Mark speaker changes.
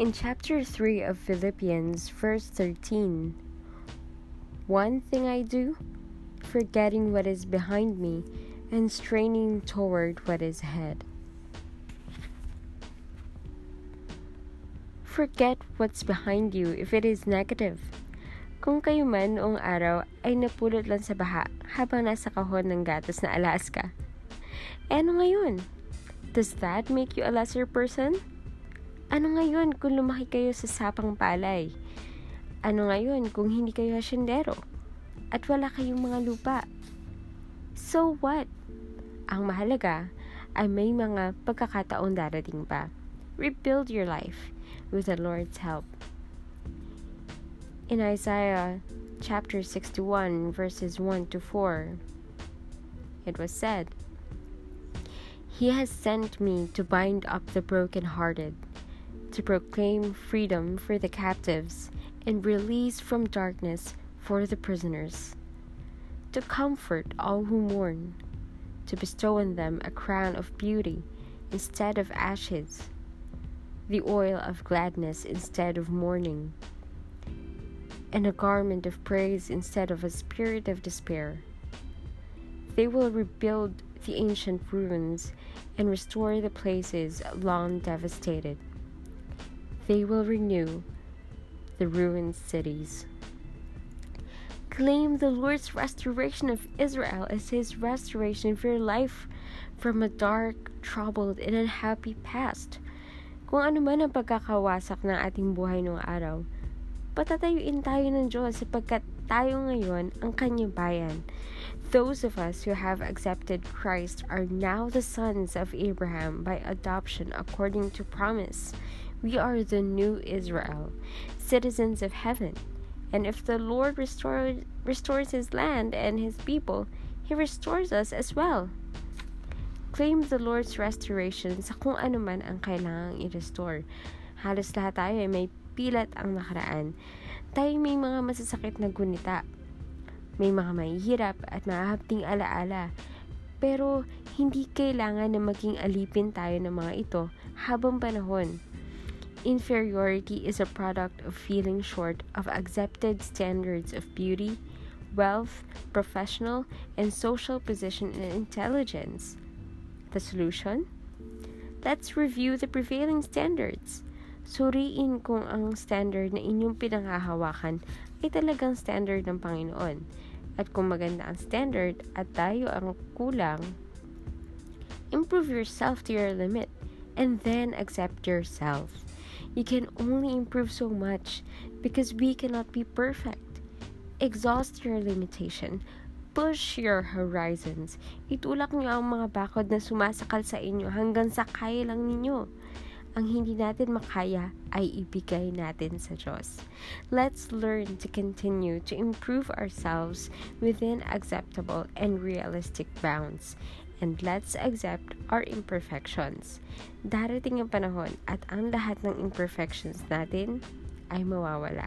Speaker 1: In chapter 3 of Philippians, verse 13, one thing I do, forgetting what is behind me and straining toward what is ahead. Forget what's behind you if it is negative. Kung kayo man noong araw ay napulot lang sa baha habang nasa kahon ng gatas na Alaska. Eh ano ngayon? Does that make you a lesser person? Ano ngayon kung lumaki kayo sa sapang palay? Ano ngayon kung hindi kayo hasyendero? At wala kayong mga lupa? So what? Ang mahalaga ay may mga pagkakataong darating pa. Rebuild your life with the Lord's help. In Isaiah chapter 61, verses 1 to 4, it was said, He has sent me to bind up the brokenhearted, to proclaim freedom for the captives, and release from darkness for the prisoners, to comfort all who mourn, to bestow on them a crown of beauty instead of ashes the oil of gladness instead of mourning, and a garment of praise instead of a spirit of despair. They will rebuild the ancient ruins and restore the places long devastated. They will renew the ruined cities. Claim the Lord's restoration of Israel as His restoration for your life from a dark, troubled, and unhappy past. Kung ano man ang pagkakawasak ng ating buhay noong araw, patatayuin tayo ng Diyos sapagkat tayo ngayon ang kanyang bayan. Those of us who have accepted Christ are now the sons of Abraham by adoption according to promise. We are the new Israel, citizens of heaven. And if the Lord restore, restores his land and his people, he restores us as well. Claim the Lord's restoration sa kung ano man ang kailangang i-restore. Halos lahat tayo ay may pilat ang nakaraan. Tayo may mga masasakit na gunita. May mga mahihirap at mahahapting alaala. Pero hindi kailangan na maging alipin tayo ng mga ito habang panahon. Inferiority is a product of feeling short of accepted standards of beauty, wealth, professional, and social position and intelligence. The solution? Let's review the prevailing standards. Suriin kung ang standard na inyong pinanghahawakan ay talagang standard ng Panginoon. At kung maganda ang standard at tayo ang kulang, improve yourself to your limit and then accept yourself. You can only improve so much because we cannot be perfect. Exhaust your limitation push your horizons. Itulak niyo ang mga bakod na sumasakal sa inyo hanggang sa kaya lang ninyo. Ang hindi natin makaya ay ibigay natin sa Diyos. Let's learn to continue to improve ourselves within acceptable and realistic bounds. And let's accept our imperfections. Darating ang panahon at ang lahat ng imperfections natin ay mawawala.